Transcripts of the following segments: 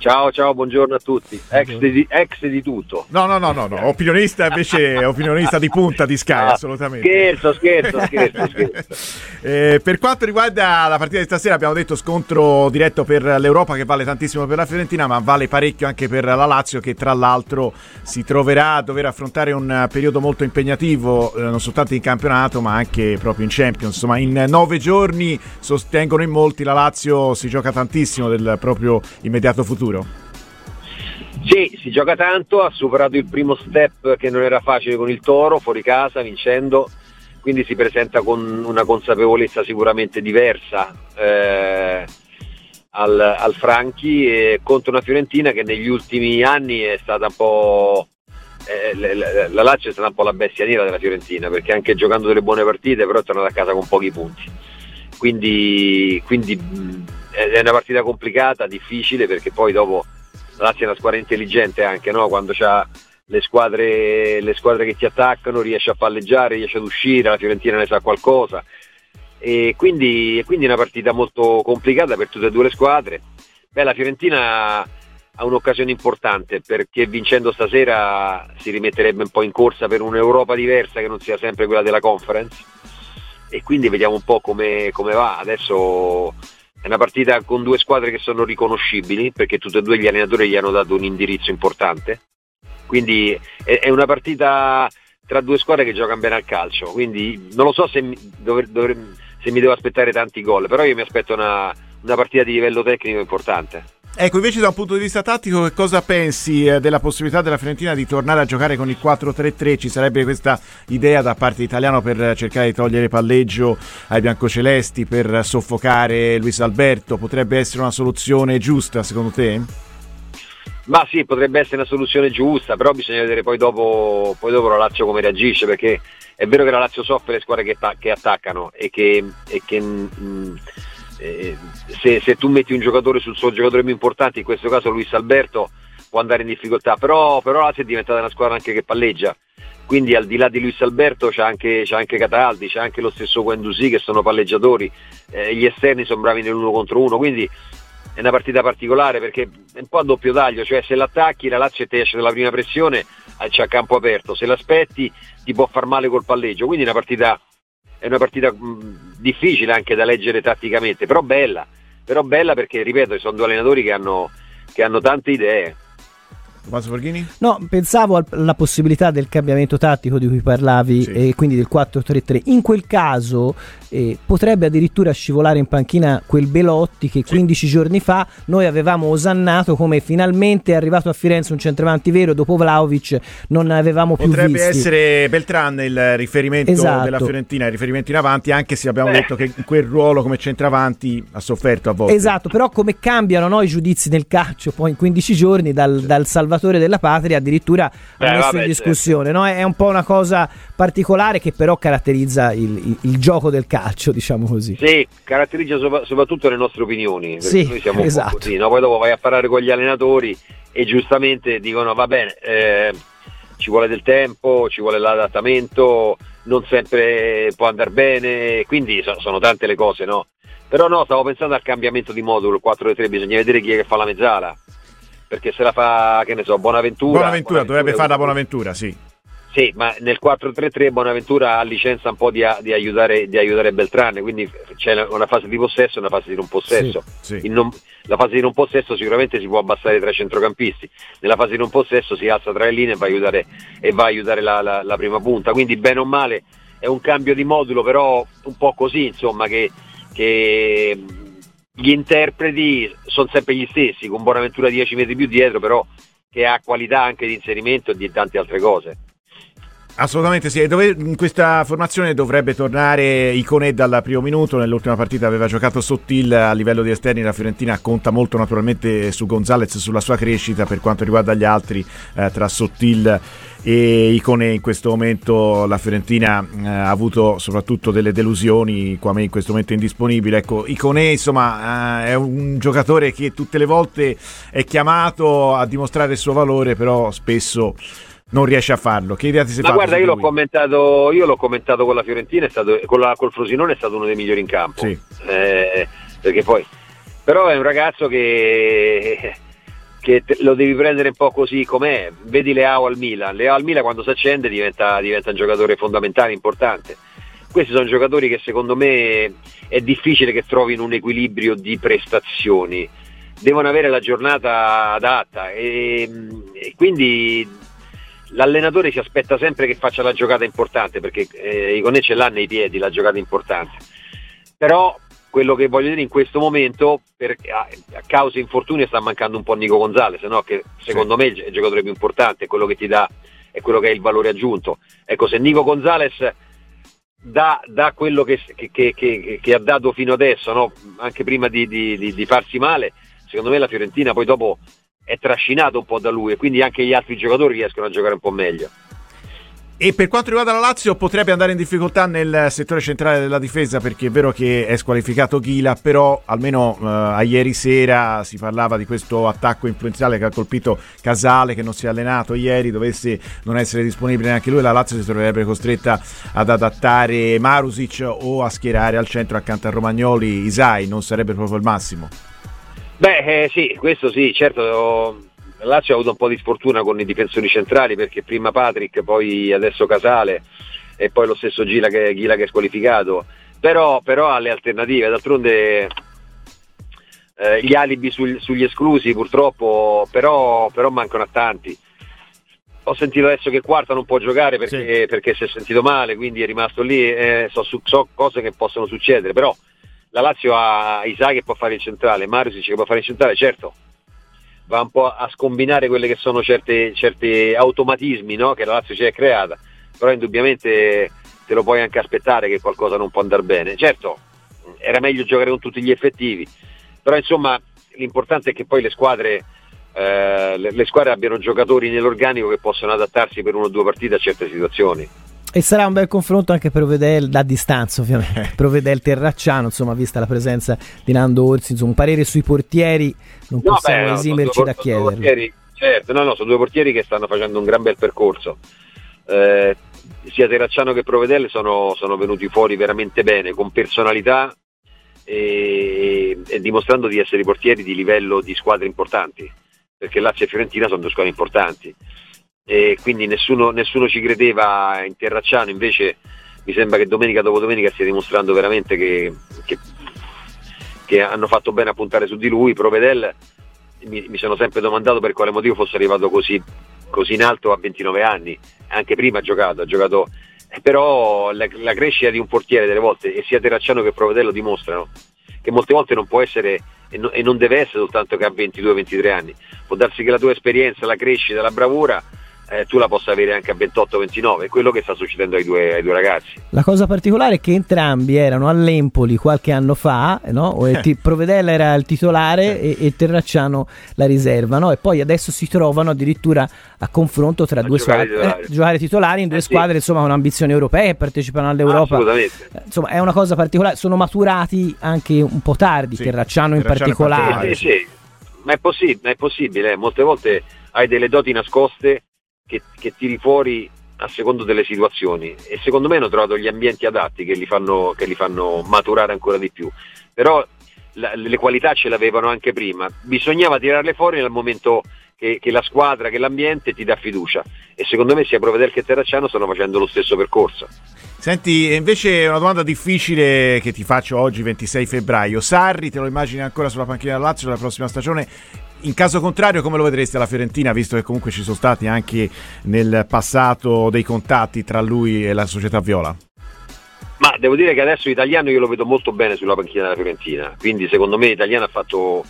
Ciao, ciao, buongiorno a tutti. Ex di, ex di tutto. No, no, no, no, no. opinionista invece, opinionista di punta di Sky, ah, assolutamente. Scherzo, scherzo, scherzo. scherzo. Eh, per quanto riguarda la partita di stasera, abbiamo detto scontro diretto per l'Europa che vale tantissimo per la Fiorentina, ma vale parecchio anche per la Lazio che tra l'altro si troverà a dover affrontare un periodo molto impegnativo, eh, non soltanto in campionato, ma anche proprio in Champions. Insomma, in nove giorni sostengono in molti la Lazio si gioca tantissimo del proprio immediato futuro futuro? Sì, si gioca tanto, ha superato il primo step che non era facile con il Toro, fuori casa, vincendo, quindi si presenta con una consapevolezza sicuramente diversa eh, al, al, Franchi e contro una Fiorentina che negli ultimi anni è stata un po'... Eh, la, la Lazio è stata un po' la bestia nera della Fiorentina perché anche giocando delle buone partite però è tornata a casa con pochi punti quindi, quindi è una partita complicata, difficile perché poi dopo la Lazio è una squadra intelligente anche, no? quando c'ha le squadre, le squadre che ti attaccano riesce a palleggiare, riesce ad uscire, la Fiorentina ne sa qualcosa e quindi, quindi è una partita molto complicata per tutte e due le squadre. Beh, la Fiorentina ha un'occasione importante perché vincendo stasera si rimetterebbe un po' in corsa per un'Europa diversa che non sia sempre quella della conference e quindi vediamo un po' come, come va. Adesso è una partita con due squadre che sono riconoscibili perché tutti e due gli allenatori gli hanno dato un indirizzo importante. Quindi è, una partita tra due squadre che giocano bene al calcio. Quindi non lo so se mi, dover, dover, se mi devo aspettare tanti gol, però io mi aspetto una, una partita di livello tecnico importante. Ecco, invece da un punto di vista tattico, che cosa pensi eh, della possibilità della Fiorentina di tornare a giocare con il 4-3-3? Ci sarebbe questa idea da parte italiana per cercare di togliere palleggio ai biancocelesti, per soffocare Luis Alberto? Potrebbe essere una soluzione giusta secondo te? Ma sì, potrebbe essere una soluzione giusta, però bisogna vedere poi dopo, poi dopo la Lazio come reagisce, perché è vero che la Lazio soffre le squadre che, che attaccano e che, e che mh, mm, eh, se, se, tu metti un giocatore sul suo giocatore più importante, in questo caso Luis Alberto, può andare in difficoltà, però, però la è diventata una squadra anche che palleggia, quindi al di là di Luis Alberto c'è anche, c'è anche Cataldi, c'è anche lo stesso Guendouzi che sono palleggiatori, eh, gli esterni sono bravi nell'uno contro uno, quindi è una partita particolare perché è un po' a doppio taglio, cioè se l'attacchi la Lazio ti esce dalla prima pressione eh, c'è campo aperto, se l'aspetti ti può far male col palleggio, quindi è una partita è una partita mh, difficile anche da leggere tatticamente, però bella, però bella perché, ripeto, sono due allenatori che hanno, che hanno tante idee. Tommaso Borghini? No, pensavo alla possibilità del cambiamento tattico di cui parlavi sì. e quindi del 4-3-3. In quel caso eh, potrebbe addirittura scivolare in panchina quel Belotti che 15 sì. giorni fa noi avevamo osannato come finalmente è arrivato a Firenze un centravanti vero dopo Vlaovic non avevamo più potrebbe visti. essere Beltran il riferimento esatto. della Fiorentina il riferimento in avanti anche se abbiamo Beh. detto che in quel ruolo come centravanti ha sofferto a volte esatto però come cambiano no, i giudizi nel calcio poi in 15 giorni dal, dal salvatore della patria addirittura Beh, ha messo vabbè, in discussione certo. no? è un po' una cosa particolare che però caratterizza il, il, il gioco del calcio diciamo così. Sì, caratterizza soprattutto le nostre opinioni. Sì, noi siamo esatto. così, no? Poi dopo vai a parlare con gli allenatori e giustamente dicono va bene, eh, ci vuole del tempo, ci vuole l'adattamento, non sempre può andare bene, quindi so, sono tante le cose, no? Però no, stavo pensando al cambiamento di modulo, il 4-3, bisogna vedere chi è che fa la mezzala. Perché se la fa, che ne so, Bonaventura. Buonaventura, Bonaventura dovrebbe farla Bonaventura, sì. Sì, ma nel 4-3-3 Bonaventura ha licenza un po' di, di, aiutare, di, aiutare, Beltrane, quindi c'è una fase di possesso e una fase di non possesso. Sì, sì. Non, la fase di non possesso sicuramente si può abbassare tra i centrocampisti, nella fase di non possesso si alza tra le linee e va a aiutare, e va a aiutare la, la, la, prima punta, quindi bene o male è un cambio di modulo, però un po' così, insomma, che, che gli interpreti sono sempre gli stessi, con Bonaventura 10 metri più dietro, però che ha qualità anche di inserimento e di tante altre cose. Assolutamente sì, Dove, in questa formazione dovrebbe tornare Iconé dal primo minuto, nell'ultima partita aveva giocato Sottil a livello di esterni, la Fiorentina conta molto naturalmente su Gonzalez, sulla sua crescita per quanto riguarda gli altri eh, tra Sottil e Iconé in questo momento la Fiorentina eh, ha avuto soprattutto delle delusioni, Quame in questo momento è indisponibile, ecco Iconé insomma eh, è un giocatore che tutte le volte è chiamato a dimostrare il suo valore però spesso non riesce a farlo. Che idea ti sei Ma guarda, io l'ho, commentato, io l'ho, commentato, con la Fiorentina, è stato, con la, col Frosinone è stato uno dei migliori in campo. Sì. Eh, perché poi, però è un ragazzo che che te, lo devi prendere un po' così com'è. Vedi Leao al Milan, Leao al Milan quando si accende diventa, diventa un giocatore fondamentale, importante. Questi sono giocatori che secondo me è difficile che trovino un equilibrio di prestazioni, devono avere la giornata adatta e, e quindi l'allenatore si aspetta sempre che faccia la giocata importante perché eh, Iconè ce l'ha nei piedi la giocata importante. Però quello che voglio dire in questo momento, per, a, a causa infortunio sta mancando un po' Nico Gonzalez, no? che secondo sì. me è il giocatore più importante, è quello che ti dà, è quello che è il valore aggiunto. Ecco, se Nico Gonzalez dà, dà quello che, che, che, che, ha dato fino adesso, no? anche prima di, di, di, di farsi male, secondo me la Fiorentina poi dopo è trascinato un po' da lui e quindi anche gli altri giocatori riescono a giocare un po' meglio. E per quanto riguarda la Lazio potrebbe andare in difficoltà nel settore centrale della difesa perché è vero che è squalificato Ghila, però almeno uh, a ieri sera si parlava di questo attacco influenziale che ha colpito Casale che non si è allenato ieri, dovesse non essere disponibile neanche lui, la Lazio si troverebbe costretta ad adattare Marusic o a schierare al centro accanto a Romagnoli Isai, non sarebbe proprio il massimo. Beh, eh, sì, questo sì, certo Lazio ha avuto un po' di sfortuna con i difensori centrali perché prima Patrick, poi adesso Casale e poi lo stesso Gila che, Ghila che è squalificato, però, però ha le alternative, d'altronde eh, gli alibi sul, sugli esclusi purtroppo, però, però, mancano a tanti. Ho sentito adesso che Quarta non può giocare perché, sì. perché si è sentito male, quindi è rimasto lì, eh, so, so, cose che possono succedere, però la Lazio ha Isai che può fare il centrale, Mario che può fare il centrale, certo va un po' a scombinare quelli che sono certi, certi automatismi no? che la Lazio si è creata, però indubbiamente te lo puoi anche aspettare che qualcosa non può andare bene. Certo, era meglio giocare con tutti gli effettivi, però insomma l'importante è che poi le squadre, eh, le, le squadre abbiano giocatori nell'organico che possono adattarsi per una o due partite a certe situazioni. E sarà un bel confronto anche per vedere da distanza, ovviamente. per vedere il Terracciano, insomma, vista la presenza di Nando Orsi, insomma, un parere sui portieri non no, possiamo beh, esimerci da chiederlo. Certo, no, no, sono due portieri che stanno facendo un gran bel percorso. Eh, sia Terracciano che Provedelle sono, sono, venuti fuori veramente bene, con personalità e, e dimostrando di essere portieri di livello di squadre importanti, perché Lazio e Fiorentina sono due squadre importanti e quindi nessuno, nessuno ci credeva in Terracciano, invece mi sembra che domenica dopo domenica stia dimostrando veramente che, che, che hanno fatto bene a puntare su di lui. Provedel mi, mi, sono sempre domandato per quale motivo fosse arrivato così, così in alto a 29 anni, anche prima ha giocato, ha giocato però la, la, crescita di un portiere delle volte, e sia Terracciano che Provedello dimostrano che molte volte non può essere e, no, e non deve essere soltanto che ha 22-23 anni, può darsi che la tua esperienza, la crescita, la bravura eh, tu la possa avere anche a 28-29, è quello che sta succedendo ai due, ai due, ragazzi. La cosa particolare è che entrambi erano all'Empoli qualche anno fa, no? eh. Provedella era il titolare eh. e, e, Terracciano la riserva, no? e poi adesso si trovano addirittura a confronto tra a due squadre, titolari. Eh, giocare titolari in due eh, squadre sì. insomma con ambizioni europee, partecipano all'Europa. Assolutamente. Eh, insomma è una cosa particolare, sono maturati anche un po' tardi, sì. Terracciano in Terracciano particolare. Sì, sì, ma è, possib- è possibile, molte volte hai delle doti nascoste che, che tiri fuori a secondo delle situazioni e secondo me hanno trovato gli ambienti adatti che li fanno, che li fanno maturare ancora di più. Però la, le qualità ce l'avevano anche prima, bisognava tirarle fuori nel momento che, che, la squadra, che l'ambiente ti dà fiducia e secondo me sia Provedel che Terracciano stanno facendo lo stesso percorso. Senti, invece una domanda difficile che ti faccio oggi 26 febbraio, Sarri te lo immagini ancora sulla panchina del Lazio la prossima stagione? In caso contrario, come lo vedreste alla Fiorentina, visto che comunque ci sono stati anche nel passato dei contatti tra lui e la società Viola? Ma devo dire che adesso l'italiano io lo vedo molto bene sulla panchina della Fiorentina, quindi secondo me l'italiano ha fatto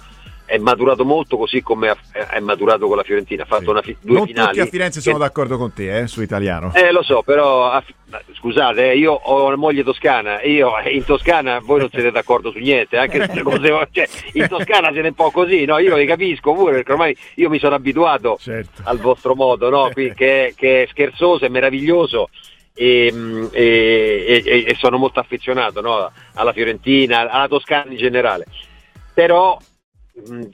è maturato molto così come è maturato con la Fiorentina. Ha fatto una fi- due non finali. tutti a Firenze sono d'accordo con te, eh, su italiano. Eh, lo so, però a, scusate, eh, io ho una moglie toscana, io in Toscana voi non siete d'accordo su niente, anche se cose, cioè, in Toscana siete un po' così, no? Io vi capisco pure, perché ormai io mi sono abituato certo. al vostro modo, no? Qui, che, che, è scherzoso, è meraviglioso. E, e, e, e sono molto affezionato no? alla Fiorentina, alla Toscana in generale. Però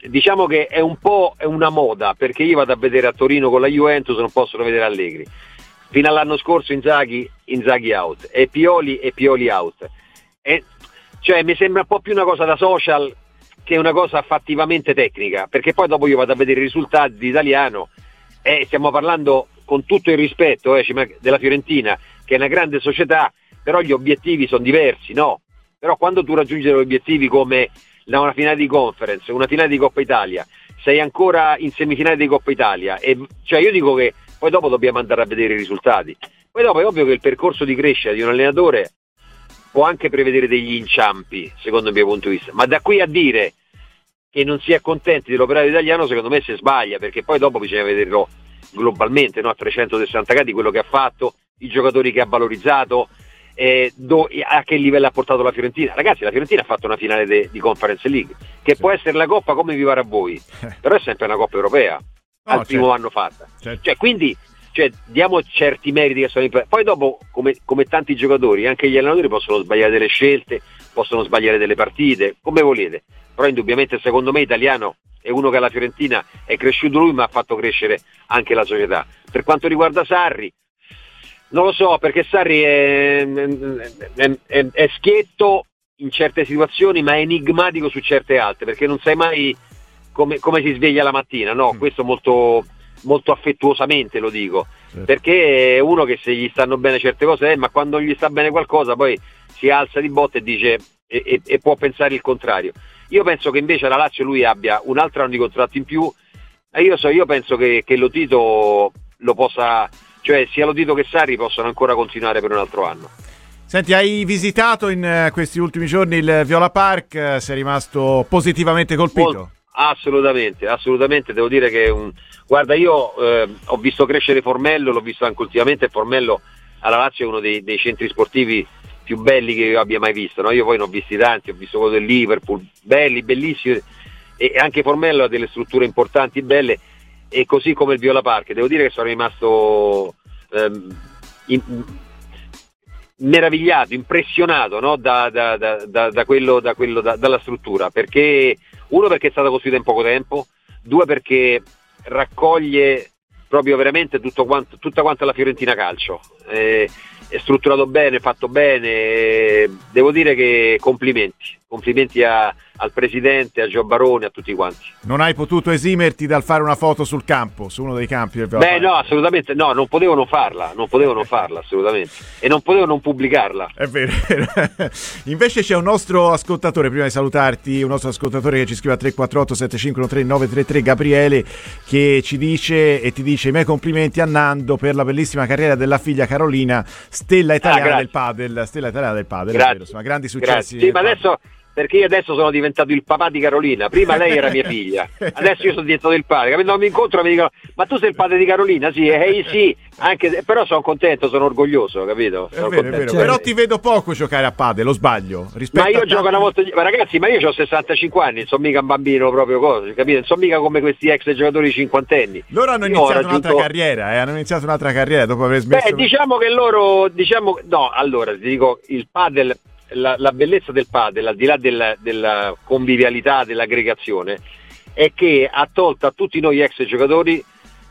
diciamo che è un po' è una moda perché io vado a vedere a Torino con la Juventus non possono vedere Allegri fino all'anno scorso Inzaghi, Inzaghi out e Pioli e Pioli out e, cioè mi sembra un po' più una cosa da social che una cosa fattivamente tecnica, perché poi dopo io vado a vedere i risultati di italiano e stiamo parlando con tutto il rispetto eh, della Fiorentina, che è una grande società, però gli obiettivi sono diversi, no? Però quando tu raggiungi degli obiettivi come una finale di conference, una finale di Coppa Italia, sei ancora in semifinale di Coppa Italia, e, cioè io dico che poi dopo dobbiamo andare a vedere i risultati. Poi dopo è ovvio che il percorso di crescita di un allenatore può anche prevedere degli inciampi, secondo il mio punto di vista, ma da qui a dire che non si è contenti dell'operaio italiano, secondo me si sbaglia, perché poi dopo bisogna vederlo globalmente, no? a 360 gradi, quello che ha fatto, i giocatori che ha valorizzato, eh, do, a che livello ha portato la Fiorentina. Ragazzi, la Fiorentina ha fatto una finale de, di Conference League, che sì. può essere la Coppa come vi pare a voi, però è sempre una Coppa europea, no, al certo. primo anno fatta. Certo. Cioè, quindi cioè, diamo certi meriti che sono importanti. Poi dopo, come, come, tanti giocatori, anche gli allenatori possono sbagliare delle scelte, possono sbagliare delle partite, come volete. Però indubbiamente secondo me italiano è uno che alla Fiorentina è cresciuto lui ma ha fatto crescere anche la società. Per quanto riguarda Sarri, non lo so perché Sarri è, è, è, è schietto in certe situazioni ma è enigmatico su certe altre perché non sai mai come, come si sveglia la mattina, no? Mm. Questo molto molto affettuosamente lo dico, certo. perché è uno che se gli stanno bene certe cose, eh, ma quando gli sta bene qualcosa poi si alza di botte e dice e, e, e, può pensare il contrario. Io penso che invece la Lazio lui abbia un altro anno di contratto in più e io, so, io penso che, che lo Tito lo possa, cioè sia lo Tito che Sarri possano ancora continuare per un altro anno. Senti, hai visitato in eh, questi ultimi giorni il Viola Park, sei rimasto positivamente colpito? Assolutamente, assolutamente, devo dire che un, Guarda, io eh, ho visto crescere Formello, l'ho visto anche ultimamente, Formello alla Lazio è uno dei, dei centri sportivi più belli che io abbia mai visto. No? Io poi ne ho visti tanti, ho visto quello del Liverpool, belli, bellissimi, e anche Formello ha delle strutture importanti, belle, e così come il Viola Park. Devo dire che sono rimasto ehm, in, meravigliato, impressionato no? da, da, da, quello, quello dalla struttura, perché uno perché è stata costruita in poco tempo, due perché raccoglie proprio veramente quanto, tutta quanta la Fiorentina Calcio. Eh, è strutturato bene, fatto bene, devo dire che complimenti, complimenti a, al presidente, a Gio Barone, a tutti quanti. Non hai potuto esimerti dal fare una foto sul campo, su uno dei campi del Beh no, assolutamente no, non potevo non farla, non potevo non farla assolutamente e non potevo non pubblicarla. È vero. Invece c'è un nostro ascoltatore, prima di salutarti, un nostro ascoltatore che ci scrive a 348 7513 933 Gabriele che ci dice e ti dice i miei complimenti a Nando per la bellissima carriera della figlia Carolina stella italiana ah, del padel, stella italiana del padel, grazie. Insomma, grandi successi. Sì, ma adesso perché io adesso sono diventato il papà di Carolina, prima lei era mia figlia, adesso io sono diventato il padre, capito? Non mi incontro e mi dicono "Ma tu sei il padre di Carolina?" Sì, eh, sì, anche, però sono contento, sono orgoglioso, capito? Sono è vero, è vero. Cioè, però ti vedo poco giocare a padre, lo sbaglio. Ma io gioco una volta, ma ragazzi, ma io ho 65 anni, non sono mica un bambino proprio così, capito? Non sono mica come questi ex giocatori cinquantenni. Loro hanno iniziato raggiunto... un'altra carriera, eh? hanno iniziato un'altra carriera dopo aver smesso. Beh, diciamo che loro, diciamo, no, allora ti dico, il padel la, la bellezza del padel, al di là della, della convivialità, dell'aggregazione, è che ha tolto a tutti noi ex giocatori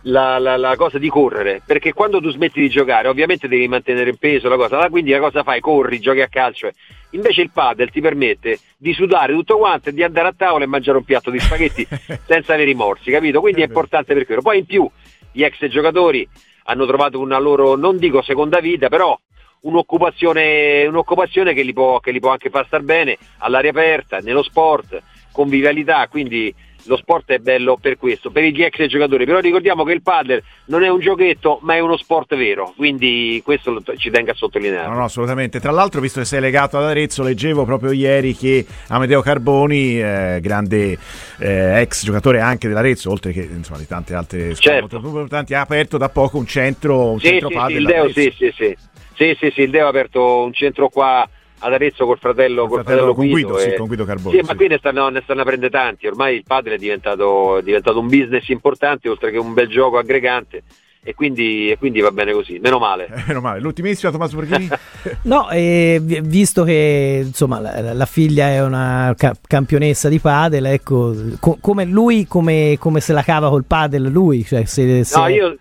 la, la, la, cosa di correre, perché quando tu smetti di giocare ovviamente devi mantenere il peso, la cosa, quindi la cosa fai, corri, giochi a calcio. Invece il padel ti permette di sudare tutto quanto e di andare a tavola e mangiare un piatto di spaghetti senza avere rimorsi, capito? Quindi è importante per quello. Poi in più gli ex giocatori hanno trovato una loro, non dico seconda vita, però un'occupazione, un'occupazione che, li può, che li può anche far star bene all'aria aperta, nello sport, convivialità, quindi lo sport è bello per questo, per gli ex giocatori, però ricordiamo che il padel non è un giochetto ma è uno sport vero, quindi questo ci tengo a sottolineare. No, no, assolutamente. Tra l'altro, visto che sei legato ad Arezzo, leggevo proprio ieri che Amedeo Carboni, eh, grande eh, ex giocatore anche dell'Arezzo, oltre che insomma, di tante altre certo. molto importanti, ha aperto da poco un centro, un sì, centro sì, padel. Sì, il Deo, sì, sì, sì. Sì, sì, sì, il Deo ha aperto un centro qua ad Arezzo col fratello, col fratello, fratello Guido, Guido, e... sì, con Guido Carboni. Sì, sì, ma qui ne stanno, ne stanno a prendere tanti, ormai il padre è diventato, è diventato, un business importante oltre che un bel gioco aggregante. E quindi, e quindi va bene così, meno male. Eh, meno male. L'ultimissimo Tommaso Borghini? no, eh, visto che insomma, la, la, figlia è una ca- campionessa di padel, ecco, co- come lui come, come, se la cava col padel lui? Cioè, se, se... No, io,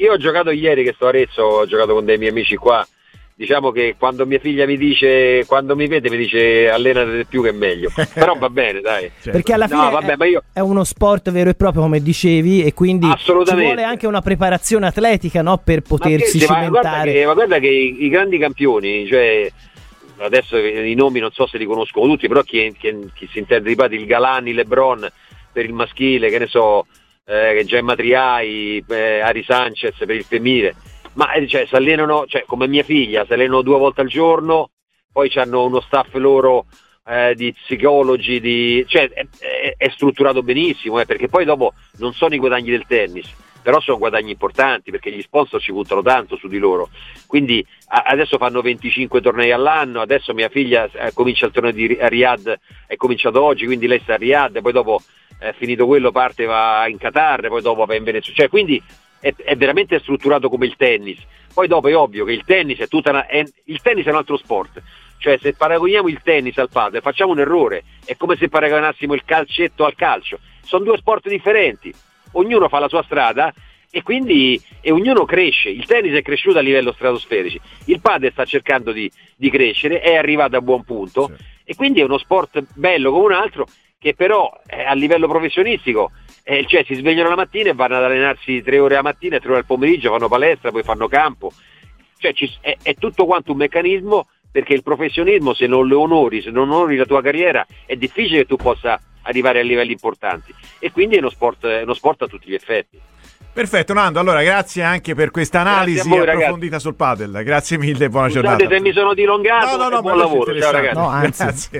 io ho giocato ieri che sto a Arezzo, ho giocato con dei miei amici qua diciamo che quando mia figlia mi dice, quando mi vede mi dice allenate di più che meglio, però va bene dai. Certo. Perché alla fine no, vabbè, è, io... è, uno sport vero e proprio come dicevi e quindi ci vuole anche una preparazione atletica no? per potersi ma che, cimentare. Ma guarda che, ma guarda che i, i, grandi campioni, cioè adesso i nomi non so se li conosco tutti, però chi, chi, chi si intende di il Galani, Lebron per il maschile, che ne so, eh, Gemma Triai, eh, Ari Sanchez per il femminile ma eh, cioè, si allenano, cioè, come mia figlia, si allenano due volte al giorno, poi hanno uno staff loro eh, di psicologi, di, cioè, è, è, è, strutturato benissimo, eh, perché poi dopo non sono i guadagni del tennis, però sono guadagni importanti perché gli sponsor ci puntano tanto su di loro. Quindi a, adesso fanno 25 tornei all'anno, adesso mia figlia eh, comincia il torneo di Riyadh, è cominciato oggi, quindi lei sta a Riyadh, poi dopo eh, finito quello parte va in Qatar, poi dopo va in Venezuela. Cioè, quindi è, è, veramente strutturato come il tennis. Poi dopo è ovvio che il tennis è tutta una, è, il tennis è un altro sport. Cioè se paragoniamo il tennis al padel facciamo un errore, è come se paragonassimo il calcetto al calcio. Sono due sport differenti, ognuno fa la sua strada e quindi e ognuno cresce. Il tennis è cresciuto a livello stratosferici, il padel sta cercando di, di crescere, è arrivato a buon punto sì. e quindi è uno sport bello come un altro che però eh, a livello professionistico eh, cioè si svegliano la mattina e vanno ad allenarsi tre ore la mattina e tre ore al pomeriggio, fanno palestra, poi fanno campo. Cioè ci, è, è tutto quanto un meccanismo perché il professionismo se non lo onori, se non onori la tua carriera, è difficile che tu possa arrivare a livelli importanti e quindi è uno sport, è uno sport a tutti gli effetti. Perfetto Nando, allora grazie anche per questa analisi voi, approfondita sul padel, grazie mille e buona Scusate giornata. se mi sono dilungato no, no, no, buon lavoro, ciao ragazzi. No, anzi. Grazie.